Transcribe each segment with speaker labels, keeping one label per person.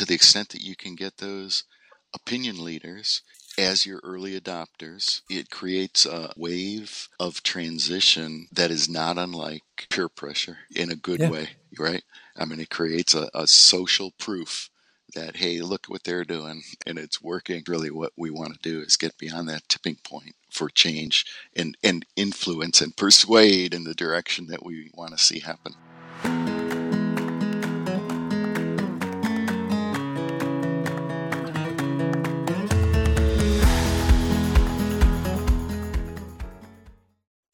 Speaker 1: to the extent that you can get those opinion leaders as your early adopters, it creates a wave of transition that is not unlike peer pressure in a good yeah. way, right? I mean, it creates a, a social proof that hey look what they're doing and it's working really what we want to do is get beyond that tipping point for change and and influence and persuade in the direction that we want to see happen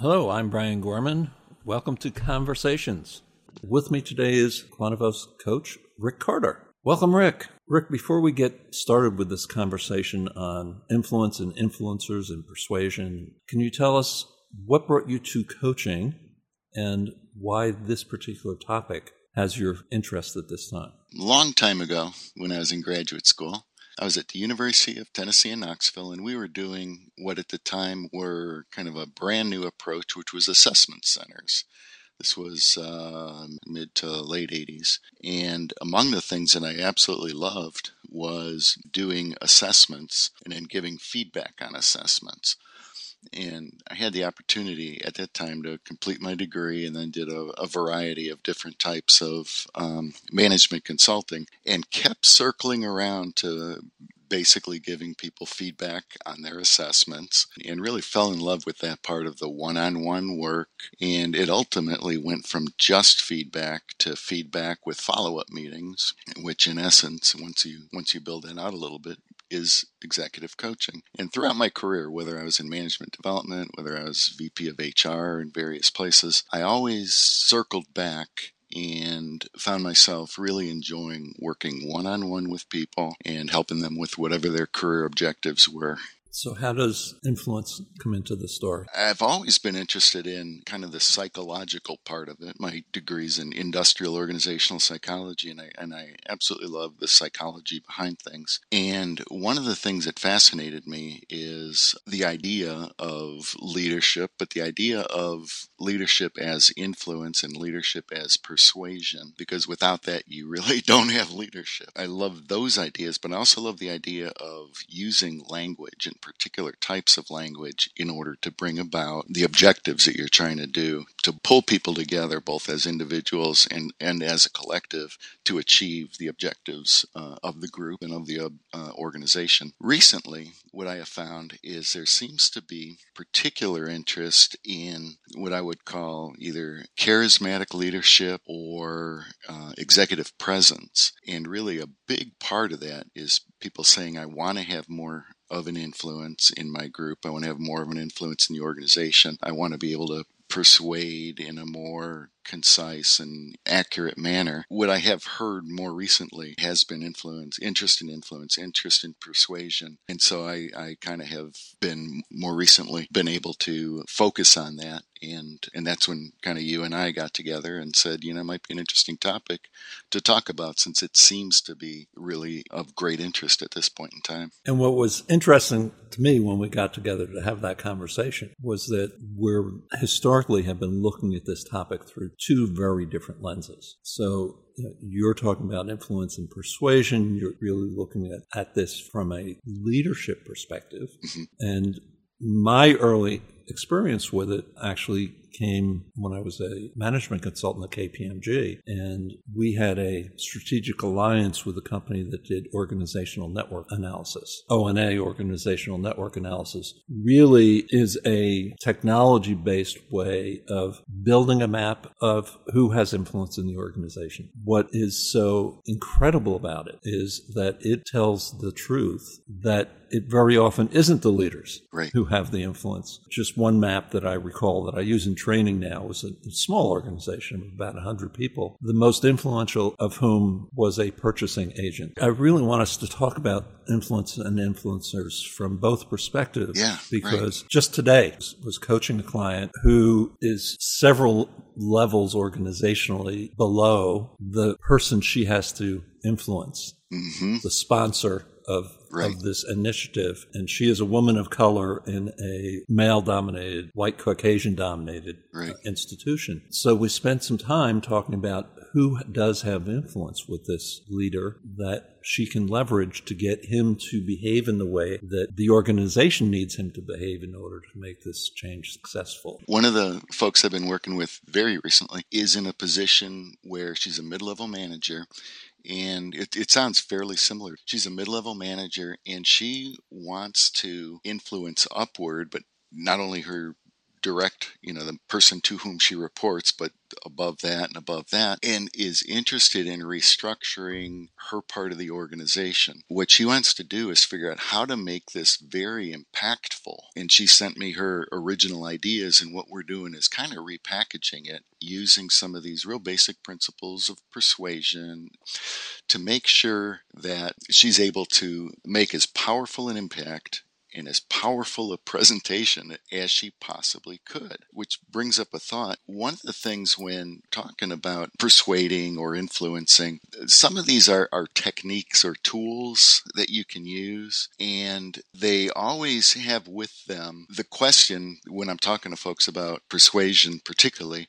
Speaker 2: Hello, I'm Brian Gorman. Welcome to Conversations. With me today is Quantuvos coach Rick Cartor. Welcome, Rick. Rick, before we get started with this conversation on influence and influencers and persuasion, can you tell us what brought you to coaching and why this particular topic has your interest at this time?
Speaker 1: Long time ago, when I was in graduate school, I was at the University of Tennessee in Knoxville, and we were doing what at the time were kind of a brand new approach, which was assessment centers. This was uh, mid to late 80s. And among the things that I absolutely loved was doing assessments and then giving feedback on assessments and I had the opportunity at that time to complete my degree and then did a, a variety of different types of um, management consulting and kept circling around to basically giving people feedback on their assessments and really fell in love with that part of the one-on-one work. And it ultimately went from just feedback to feedback with follow-up meetings which in essence once you once you build that out a little bit is executive coaching. And throughout my career, whether I was in management development, whether I was VP of HR in various places, I always circled back and found myself really enjoying working one on one with people and helping them with whatever their career objectives were.
Speaker 2: So, how does influence come into the story?
Speaker 1: I've always been interested in kind of the psychological part of it. My degree's in industrial organizational psychology, and I, and I absolutely love the psychology behind things. And one of the things that fascinated me is the idea of leadership, but the idea of leadership as influence and leadership as persuasion, because without that, you really don't have leadership. I love those ideas, but I also love the idea of using language and particular types of language in order to bring about the objectives that you're trying to do, to pull people together both as individuals and, and as a collective to achieve the objectives uh, of the group and of the uh, organization. Recently, what I have found is there seems to be particular interest in what I would call either charismatic leadership or uh, executive presence. And really, a big part of that is people saying, I want to have more of an influence in my group. I want to have more of an influence in the organization. I want to be able to persuade in a more concise and accurate manner. What I have heard more recently has been influence, interest in influence, interest in persuasion. And so I, I kind of have been more recently been able to focus on that. And, and that's when kind of you and I got together and said, you know, it might be an interesting topic to talk about since it seems to be really of great interest at this point in time.
Speaker 2: And what was interesting to me when we got together to have that conversation was that we're historically have been looking at this topic through two very different lenses. So you know, you're talking about influence and persuasion. You're really looking at, at this from a leadership perspective. Mm-hmm. And my early experience with it actually came when I was a management consultant at KPMG. And we had a strategic alliance with a company that did organizational network analysis. ONA, organizational network analysis, really is a technology based way of building a map of who has influence in the organization. What is so incredible about it is that it tells the truth that it very often isn't the leaders
Speaker 1: right.
Speaker 2: who have the influence. Just one map that I recall that I use in training now was a small organization of about 100 people, the most influential of whom was a purchasing agent. I really want us to talk about influence and influencers from both perspectives.
Speaker 1: Yeah,
Speaker 2: because
Speaker 1: right.
Speaker 2: just today was coaching a client who is several levels organizationally below the person she has to influence,
Speaker 1: mm-hmm.
Speaker 2: the sponsor of
Speaker 1: right.
Speaker 2: of this initiative. And she is a woman of color in a male dominated, white Caucasian dominated
Speaker 1: right.
Speaker 2: uh, institution. So we spent some time talking about who does have influence with this leader that she can leverage to get him to behave in the way that the organization needs him to behave in order to make this change successful.
Speaker 1: One of the folks I've been working with very recently is in a position where she's a mid level manager and it, it sounds fairly similar. She's a mid level manager and she wants to influence upward, but not only her direct, you know, the person to whom she reports, but above that and above that, and is interested in restructuring her part of the organization. What she wants to do is figure out how to make this very impactful. And she sent me her original ideas, and what we're doing is kind of repackaging it using some of these real basic principles of persuasion to make sure that she's able to make as powerful an impact in as powerful a presentation as she possibly could. Which brings up a thought. One of the things when talking about persuading or influencing, some of these are, are techniques or tools that you can use, and they always have with them the question when I'm talking to folks about persuasion, particularly,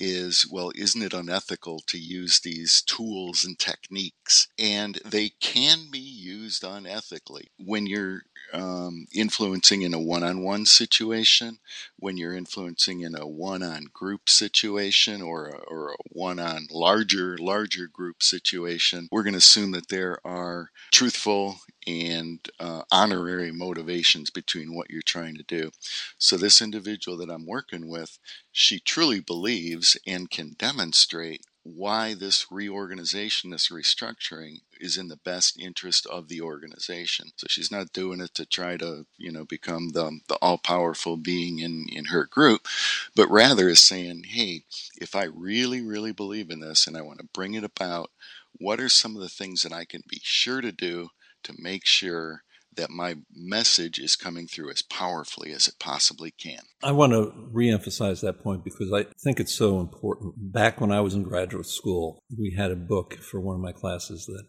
Speaker 1: is well, isn't it unethical to use these tools and techniques? And they can be used unethically. When you're um, influencing in a one on one situation, when you're influencing in a one on group situation or a, or a one on larger, larger group situation, we're going to assume that there are truthful and uh, honorary motivations between what you're trying to do. So, this individual that I'm working with, she truly believes and can demonstrate why this reorganization, this restructuring is in the best interest of the organization. So she's not doing it to try to, you know, become the, the all powerful being in, in her group, but rather is saying, hey, if I really, really believe in this and I want to bring it about, what are some of the things that I can be sure to do to make sure that my message is coming through as powerfully as it possibly can.
Speaker 2: I want to reemphasize that point because I think it's so important. Back when I was in graduate school, we had a book for one of my classes that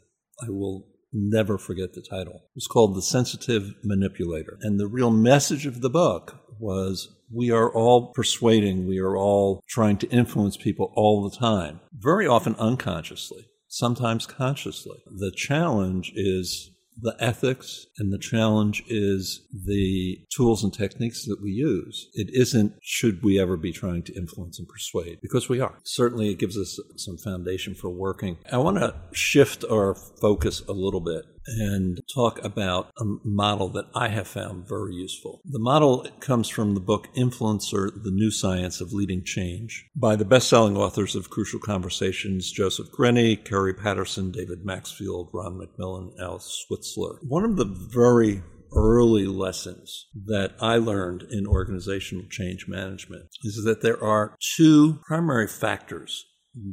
Speaker 2: I will never forget the title. It was called The Sensitive Manipulator. And the real message of the book was we are all persuading, we are all trying to influence people all the time, very often unconsciously, sometimes consciously. The challenge is the ethics and the challenge is the tools and techniques that we use. It isn't should we ever be trying to influence and persuade because we are. Certainly it gives us some foundation for working. I want to shift our focus a little bit and talk about a model that I have found very useful. The model comes from the book Influencer The New Science of Leading Change by the best selling authors of Crucial Conversations Joseph Grenny, Kerry Patterson, David Maxfield, Ron McMillan, Al Switzler. One of the very early lessons that I learned in organizational change management is that there are two primary factors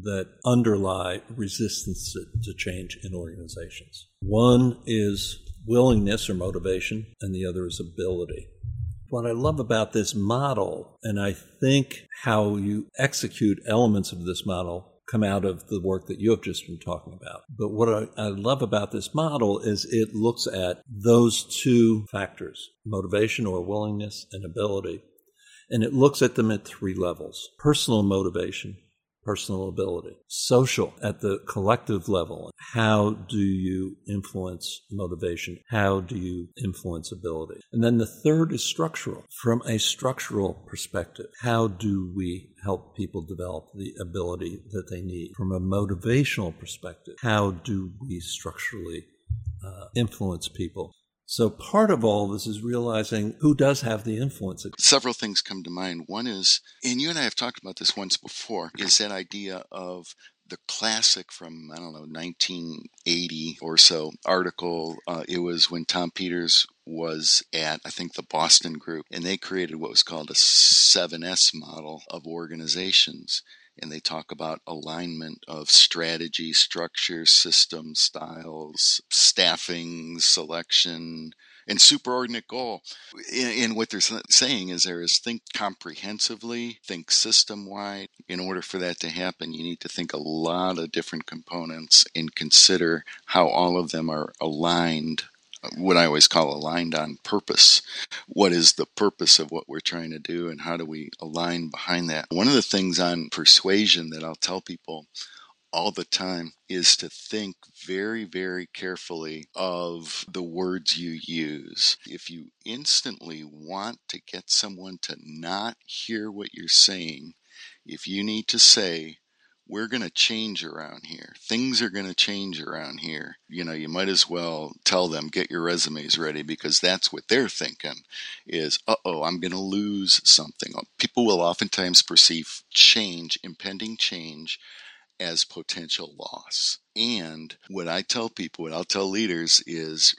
Speaker 2: that underlie resistance to change in organizations. One is willingness or motivation, and the other is ability. What I love about this model, and I think how you execute elements of this model come out of the work that you have just been talking about. But what I, I, love about this model is it looks at those two factors motivation or willingness and ability. And it looks at them at three levels personal motivation, personal ability. Social at the collective level. How do you influence motivation? How do you influence ability? And then the third is structural. From a structural perspective, how do we help people develop the ability that they need? From a motivational perspective, how do we structurally uh, influence people so part of all this is realizing who does have the influence.
Speaker 1: Several things come to mind. One is, and you and I have talked about this once before, is that idea of the classic from I don't know 1980 or so article. Uh, it was when Tom Peters was at I think the Boston Group, and they created what was called a 7S model of organizations. And they talk about alignment of strategy, structure, system, styles, staffing, selection, and superordinate goal. And what they're saying is there is think comprehensively, think system wide. In order for that to happen, you need to think a lot of different components and consider how all of them are aligned what I always call aligned on purpose. What is the purpose of what we're trying to do and how do we align behind that? One of the things on persuasion that I'll tell people all the time is to think very, very carefully of the words you use. If you instantly want to get someone to not hear what you're saying, if you need to say, we're going to change around here. Things are going to change around here. You know, you might as well tell them, get your resumes ready because that's what they're thinking is, uh oh, I'm going to lose something. People will oftentimes perceive change, impending change, as potential loss. And what I tell people, what I'll tell leaders is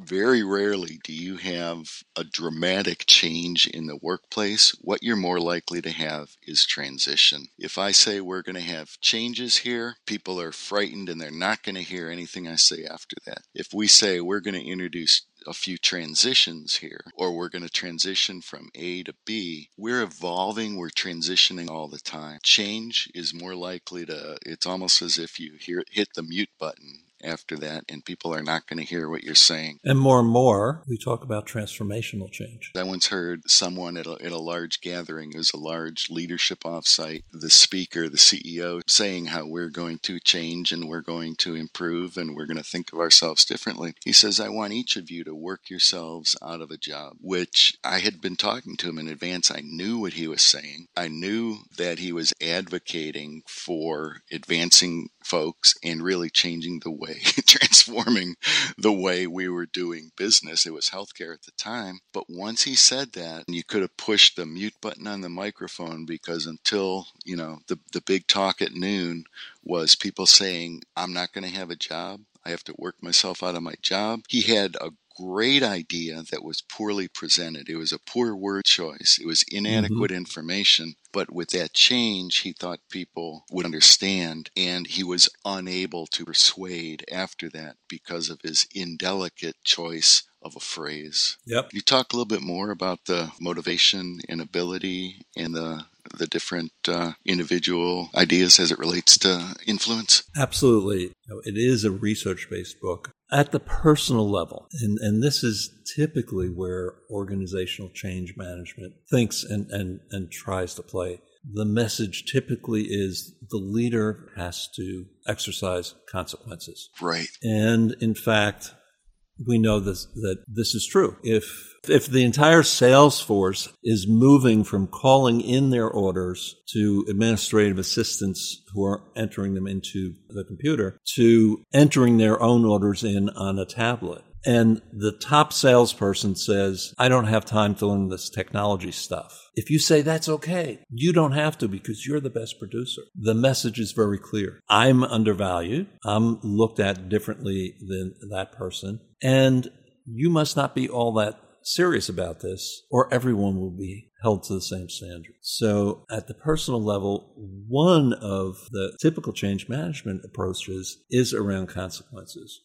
Speaker 1: very rarely do you have a dramatic change in the workplace. What you're more likely to have is transition. If I say we're going to have changes here, people are frightened and they're not going to hear anything I say after that. If we say we're going to introduce a few transitions here, or we're going to transition from A to B. We're evolving, we're transitioning all the time. Change is more likely to, it's almost as if you hear, hit the mute button after that, and people are not going to hear what you're saying.
Speaker 2: And more and more, we talk about transformational change.
Speaker 1: I once heard someone at a, at a large gathering, it was a large leadership offsite, the speaker, the CEO, saying how we're going to change and we're going to improve and we're going to think of ourselves differently. He says, I want each of you to work yourselves out of a job, which I had been talking to him in advance. I knew what he was saying. I knew that he was advocating for advancing folks and really changing the way, transforming the way we were doing business. It was healthcare at the time. But once he said that, you could have pushed the mute button on the microphone because until, you know, the, the big talk at noon was people saying, I'm not going to have a job. I have to work myself out of my job. He had a great idea that was poorly presented. It was a poor word choice. It was inadequate mm-hmm. information. But with that change, he thought people would understand, and he was unable to persuade after that because of his indelicate choice of a phrase.
Speaker 2: Yep.
Speaker 1: You talk a little bit more about the motivation and ability and the the different uh, individual ideas as it relates to influence?
Speaker 2: Absolutely. It is a research based book. At the personal level, and, and this is typically where organizational change management thinks and, and, and tries to play. The message typically is the leader has to exercise consequences.
Speaker 1: Right.
Speaker 2: And in fact, we know this, that this is true. If if the entire sales force is moving from calling in their orders to administrative assistants who are entering them into the computer to entering their own orders in on a tablet, and the top salesperson says, I don't have time to learn this technology stuff. If you say that's okay, you don't have to because you're the best producer. The message is very clear. I'm undervalued. I'm looked at differently than that person. And you must not be all that serious about this, or everyone will be held to the same standard. So, at the personal level, one of the typical change management approaches is around consequences.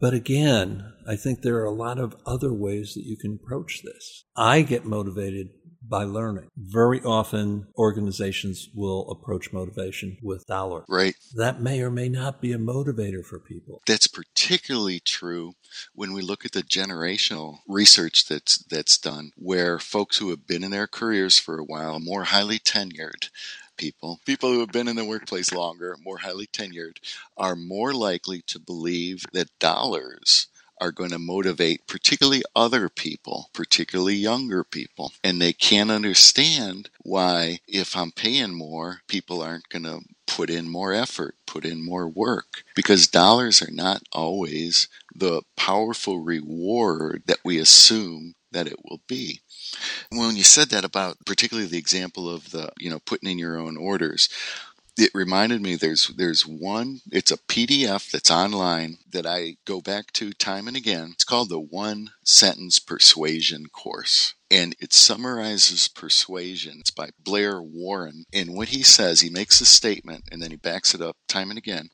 Speaker 2: But again, I think there are a lot of other ways that you can approach this. I get motivated by learning. Very often, organizations will approach motivation with dollar.
Speaker 1: Right.
Speaker 2: That may or may not be a motivator for people.
Speaker 1: That's particularly true when we look at the generational research that's that's done, where folks who have been in their careers for a while, more highly tenured, people, people who have been in the workplace longer, more highly tenured, are more likely to believe that dollars are going to motivate particularly other people, particularly younger people. And they can't understand why, if I'm paying more, people aren't going to put in more effort, put in more work, because dollars are not always the powerful reward that we assume that it will be. When you said that about particularly the example of the, you know, putting in your own orders, it reminded me there's there's one it's a PDF that's online that I go back to time and again. It's called the One Sentence Persuasion course. And it summarizes persuasion. It's by Blair Warren. And what he says, he makes a statement and then he backs it up time and again.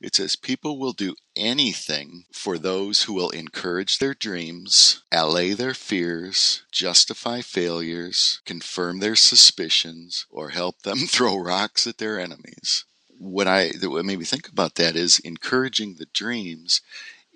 Speaker 1: It says, People will do anything for those who will encourage their dreams, allay their fears, justify failures, confirm their suspicions, or help them throw rocks at their enemies. What I what made me think about that is encouraging the dreams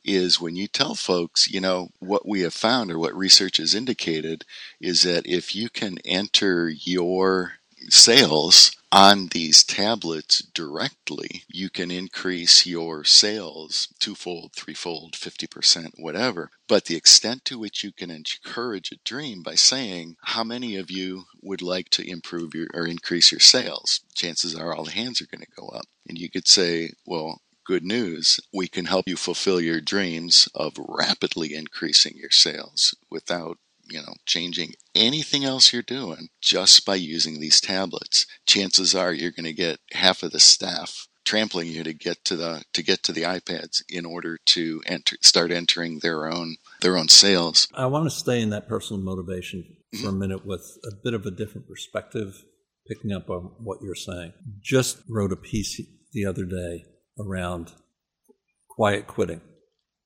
Speaker 1: is when you tell folks, you know, what we have found or what research has indicated is that if you can enter your sales on these tablets directly, you can increase your sales twofold, threefold, 50%, whatever. But the extent to which you can encourage a dream by saying, How many of you would like to improve your or increase your sales? Chances are all the hands are going to go up. And you could say, Well, good news. We can help you fulfill your dreams of rapidly increasing your sales without you know, changing anything else you're doing just by using these tablets. Chances are you're going to get half of the staff trampling you to get to the to get to the iPads in order to enter start entering their own their own sales.
Speaker 2: I want to stay in that personal motivation for mm-hmm. a minute with a bit of a different perspective picking up on what you're saying. Just wrote a piece the other day around quiet quitting.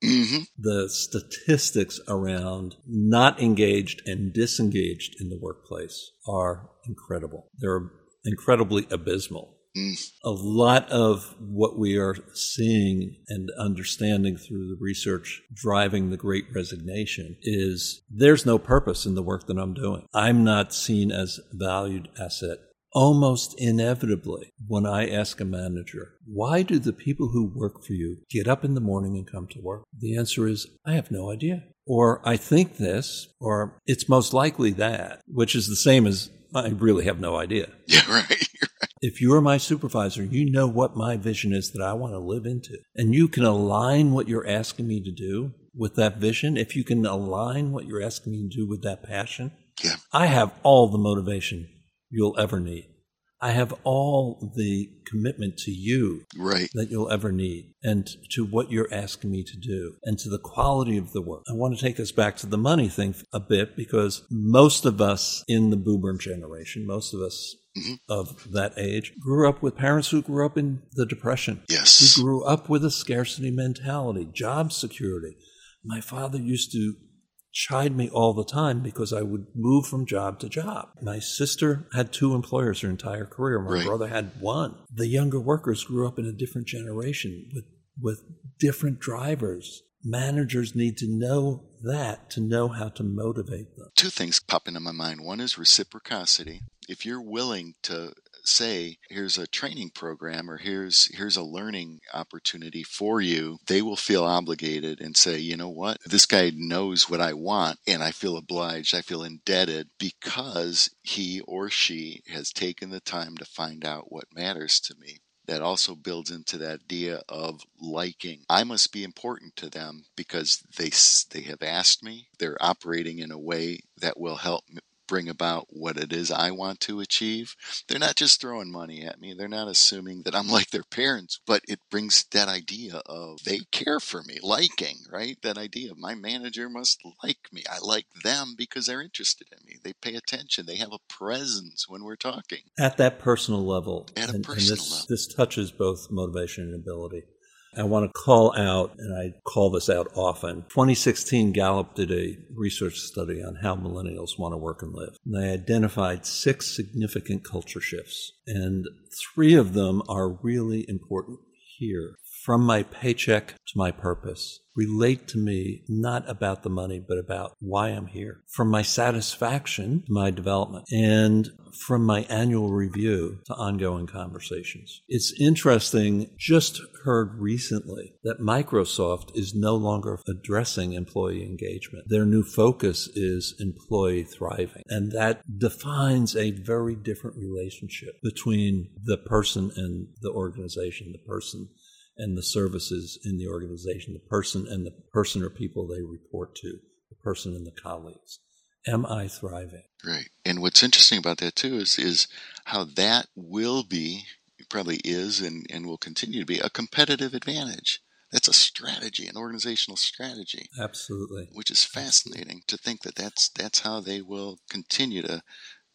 Speaker 2: Mm-hmm. The statistics around not engaged and disengaged in the workplace are incredible. They're incredibly abysmal. Mm. A lot of what we are seeing and understanding through the research driving the great resignation is there's no purpose in the work that I'm doing. I'm not seen as a valued asset almost inevitably when I ask a manager, why do the people who work for you get up in the morning and come to work? The answer is, I have no idea. Or I think this, or it's most likely that, which is the same as I really have no idea.
Speaker 1: Yeah, right.
Speaker 2: If you're my supervisor, you know what my vision is that I want to live into. And you can align what you're asking me to do with that vision. If you can align what you're asking me to do with that passion,
Speaker 1: yeah.
Speaker 2: I have all the motivation you'll ever need. I have all the commitment to you
Speaker 1: right.
Speaker 2: that you'll ever need and to what you're asking me to do and to the quality of the work. I want to take us back to the money thing a bit because most of us in the boomer generation, most of us mm-hmm. of that age, grew up with parents who grew up in the Depression.
Speaker 1: Yes.
Speaker 2: Who grew up with a scarcity mentality, job security. My father used to chide me all the time because I would move from job to job. My sister had two employers her entire career. My right. brother had one. The younger workers grew up in a different generation with, with different drivers. Managers need to know that to know how to motivate them.
Speaker 1: Two things pop into my mind. One is reciprocity. If you're willing to say here's a training program or here's here's a learning opportunity for you they will feel obligated and say you know what this guy knows what i want and i feel obliged i feel indebted because he or she has taken the time to find out what matters to me that also builds into that idea of liking. I must be important to them because they they have asked me. They're operating in a way that will help bring about what it is I want to achieve. They're not just throwing money at me. They're not assuming that I'm like their parents, but it brings that idea of they care for me, liking, right? That idea of my manager must like me. I like them because they're interested in me. They pay attention. They have a presence when we're talking.
Speaker 2: At that personal level.
Speaker 1: At a and, personal
Speaker 2: and this,
Speaker 1: level.
Speaker 2: This touches both motivation and ability. I want to call out, and I call this out often. 2016, Gallup did a research study on how millennials want to work and live. And they identified six significant culture shifts, and three of them are really important here. From my paycheck to my purpose, relate to me not about the money, but about why I'm here. From my satisfaction to my development, and from my annual review to ongoing conversations. It's interesting, just heard recently that Microsoft is no longer addressing employee engagement. Their new focus is employee thriving. And that defines a very different relationship between the person and the organization, the person and the services in the organization, the person and the person or people they report to, the person and the colleagues. Am I thriving?
Speaker 1: Right. And what's interesting about that too is is how that will be probably is and, and will continue to be a competitive advantage. That's a strategy, an organizational strategy.
Speaker 2: Absolutely.
Speaker 1: Which is fascinating to think that that's that's how they will continue to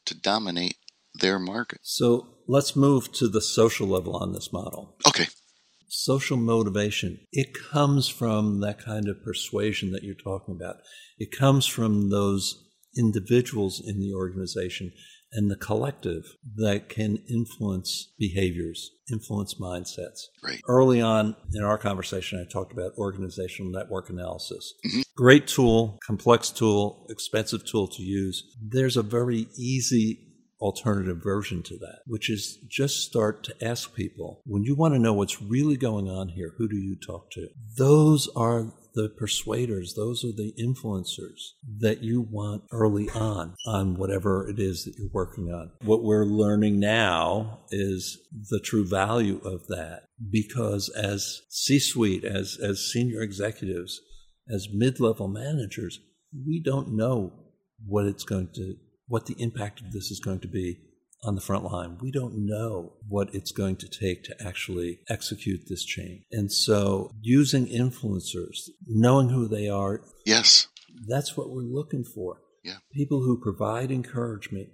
Speaker 1: to dominate their market.
Speaker 2: So let's move to the social level on this model.
Speaker 1: Okay.
Speaker 2: Social motivation, it comes from that kind of persuasion that you're talking about. It comes from those individuals in the organization and the collective that can influence behaviors, influence mindsets.
Speaker 1: Right.
Speaker 2: Early on in our conversation, I talked about organizational network analysis.
Speaker 1: Mm-hmm.
Speaker 2: Great tool, complex tool, expensive tool to use. There's a very easy alternative version to that, which is just start to ask people when you want to know what's really going on here, who do you talk to? Those are the persuaders, those are the influencers that you want early on on whatever it is that you're working on. What we're learning now is the true value of that because as C suite, as, as senior executives, as mid level managers, we don't know what it's going to, what the impact of this is going to be on the front line. We don't know what it's going to take to actually execute this change. And so using influencers, knowing who they are.
Speaker 1: Yes.
Speaker 2: That's what we're looking for.
Speaker 1: Yeah.
Speaker 2: People who provide encouragement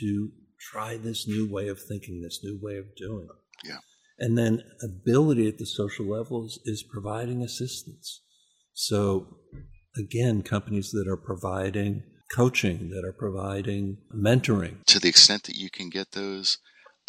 Speaker 2: to try this new way of thinking, this new way of doing.
Speaker 1: Yeah.
Speaker 2: And then ability at the social level is, is providing assistance. So again, companies that are providing coaching, that are providing mentoring.
Speaker 1: To the extent that you can get those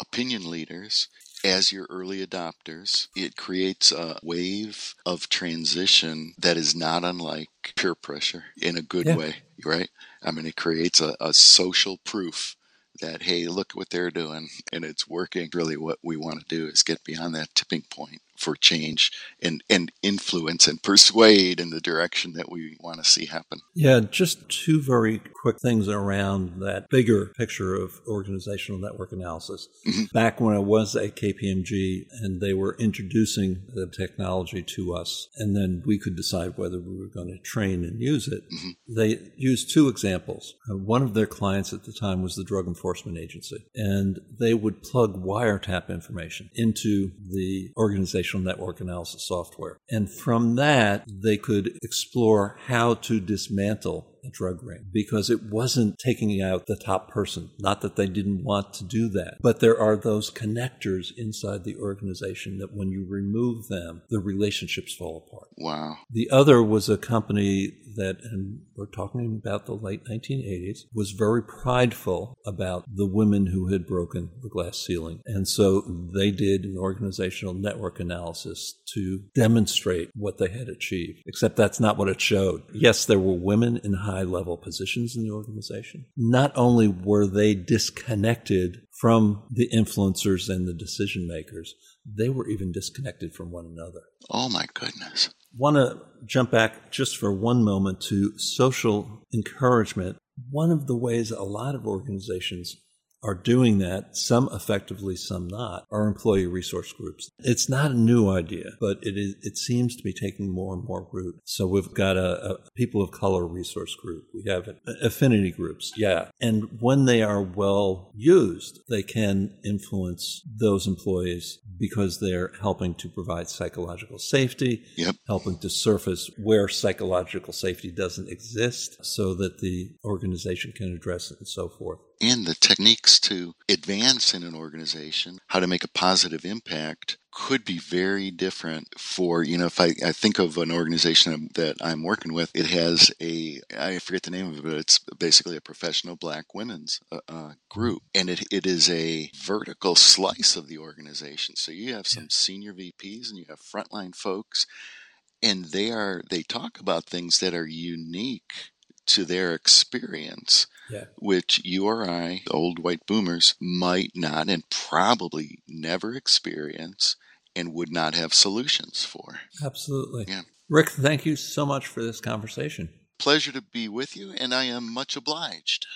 Speaker 1: opinion leaders as your early adopters, it creates a wave of transition that is not unlike peer pressure in a good
Speaker 2: Yeah.
Speaker 1: way, right? I mean, it creates a, a social proof that, hey, look what they're doing and it's working. Really, what we want to do is get beyond that tipping point for change and, and influence and persuade in the direction that we want to see happen.
Speaker 2: Yeah, just two very quick things around that bigger picture of organizational network analysis.
Speaker 1: Mhm.
Speaker 2: Back when I was at KPMG and they were introducing the technology to us, and then we could decide whether we were going to train and use it,
Speaker 1: Mhm.
Speaker 2: they used two examples. Uh, one of their clients at the time was the Drug Enforcement Agency, and they would plug wiretap information into the organizational network analysis software. And from that, they could explore how to dismantle a drug ring because it wasn't taking out the top person. Not that they didn't want to do that, but there are those connectors inside the organization that when you remove them, the relationships fall apart.
Speaker 1: Wow.
Speaker 2: The other was a company that, and we're talking about the late 1980s, was very prideful about the women who had broken the glass ceiling. And so they did an organizational network analysis to demonstrate what they had achieved, except that's not what it showed. Yes, there were women in high level positions in the organization. Not only were they disconnected from the influencers and the decision makers, they were even disconnected from one another
Speaker 1: Oh my goodness.
Speaker 2: want to jump back just for one moment to social encouragement. One of the ways a lot of organizations are doing that, some effectively, some not, are employee resource groups. It's not a new idea, but it is, it seems to be taking more and more root. So we've got a, a people of color resource group. We have affinity groups. Yeah. And when they are well used, they can influence those employees because they're helping to provide psychological safety,
Speaker 1: Yep.
Speaker 2: helping to surface where psychological safety doesn't exist so that the organization can address it and so forth.
Speaker 1: And the techniques to advance in an organization, how to make a positive impact could be very different for, you know, if I, I think of an organization that I'm working with, it has a, I forget the name of it, but it's basically a professional black women's uh, uh, group. And it, it is a vertical slice of the organization. So you have some senior VPs and you have frontline folks and they are, they talk about things that are unique to their experience
Speaker 2: Yeah.
Speaker 1: which you or I, old white boomers, might not and probably never experience and would not have solutions for.
Speaker 2: Absolutely.
Speaker 1: Yeah.
Speaker 2: Rick, thank you so much for this conversation.
Speaker 1: Pleasure to be with you, and I am much obliged.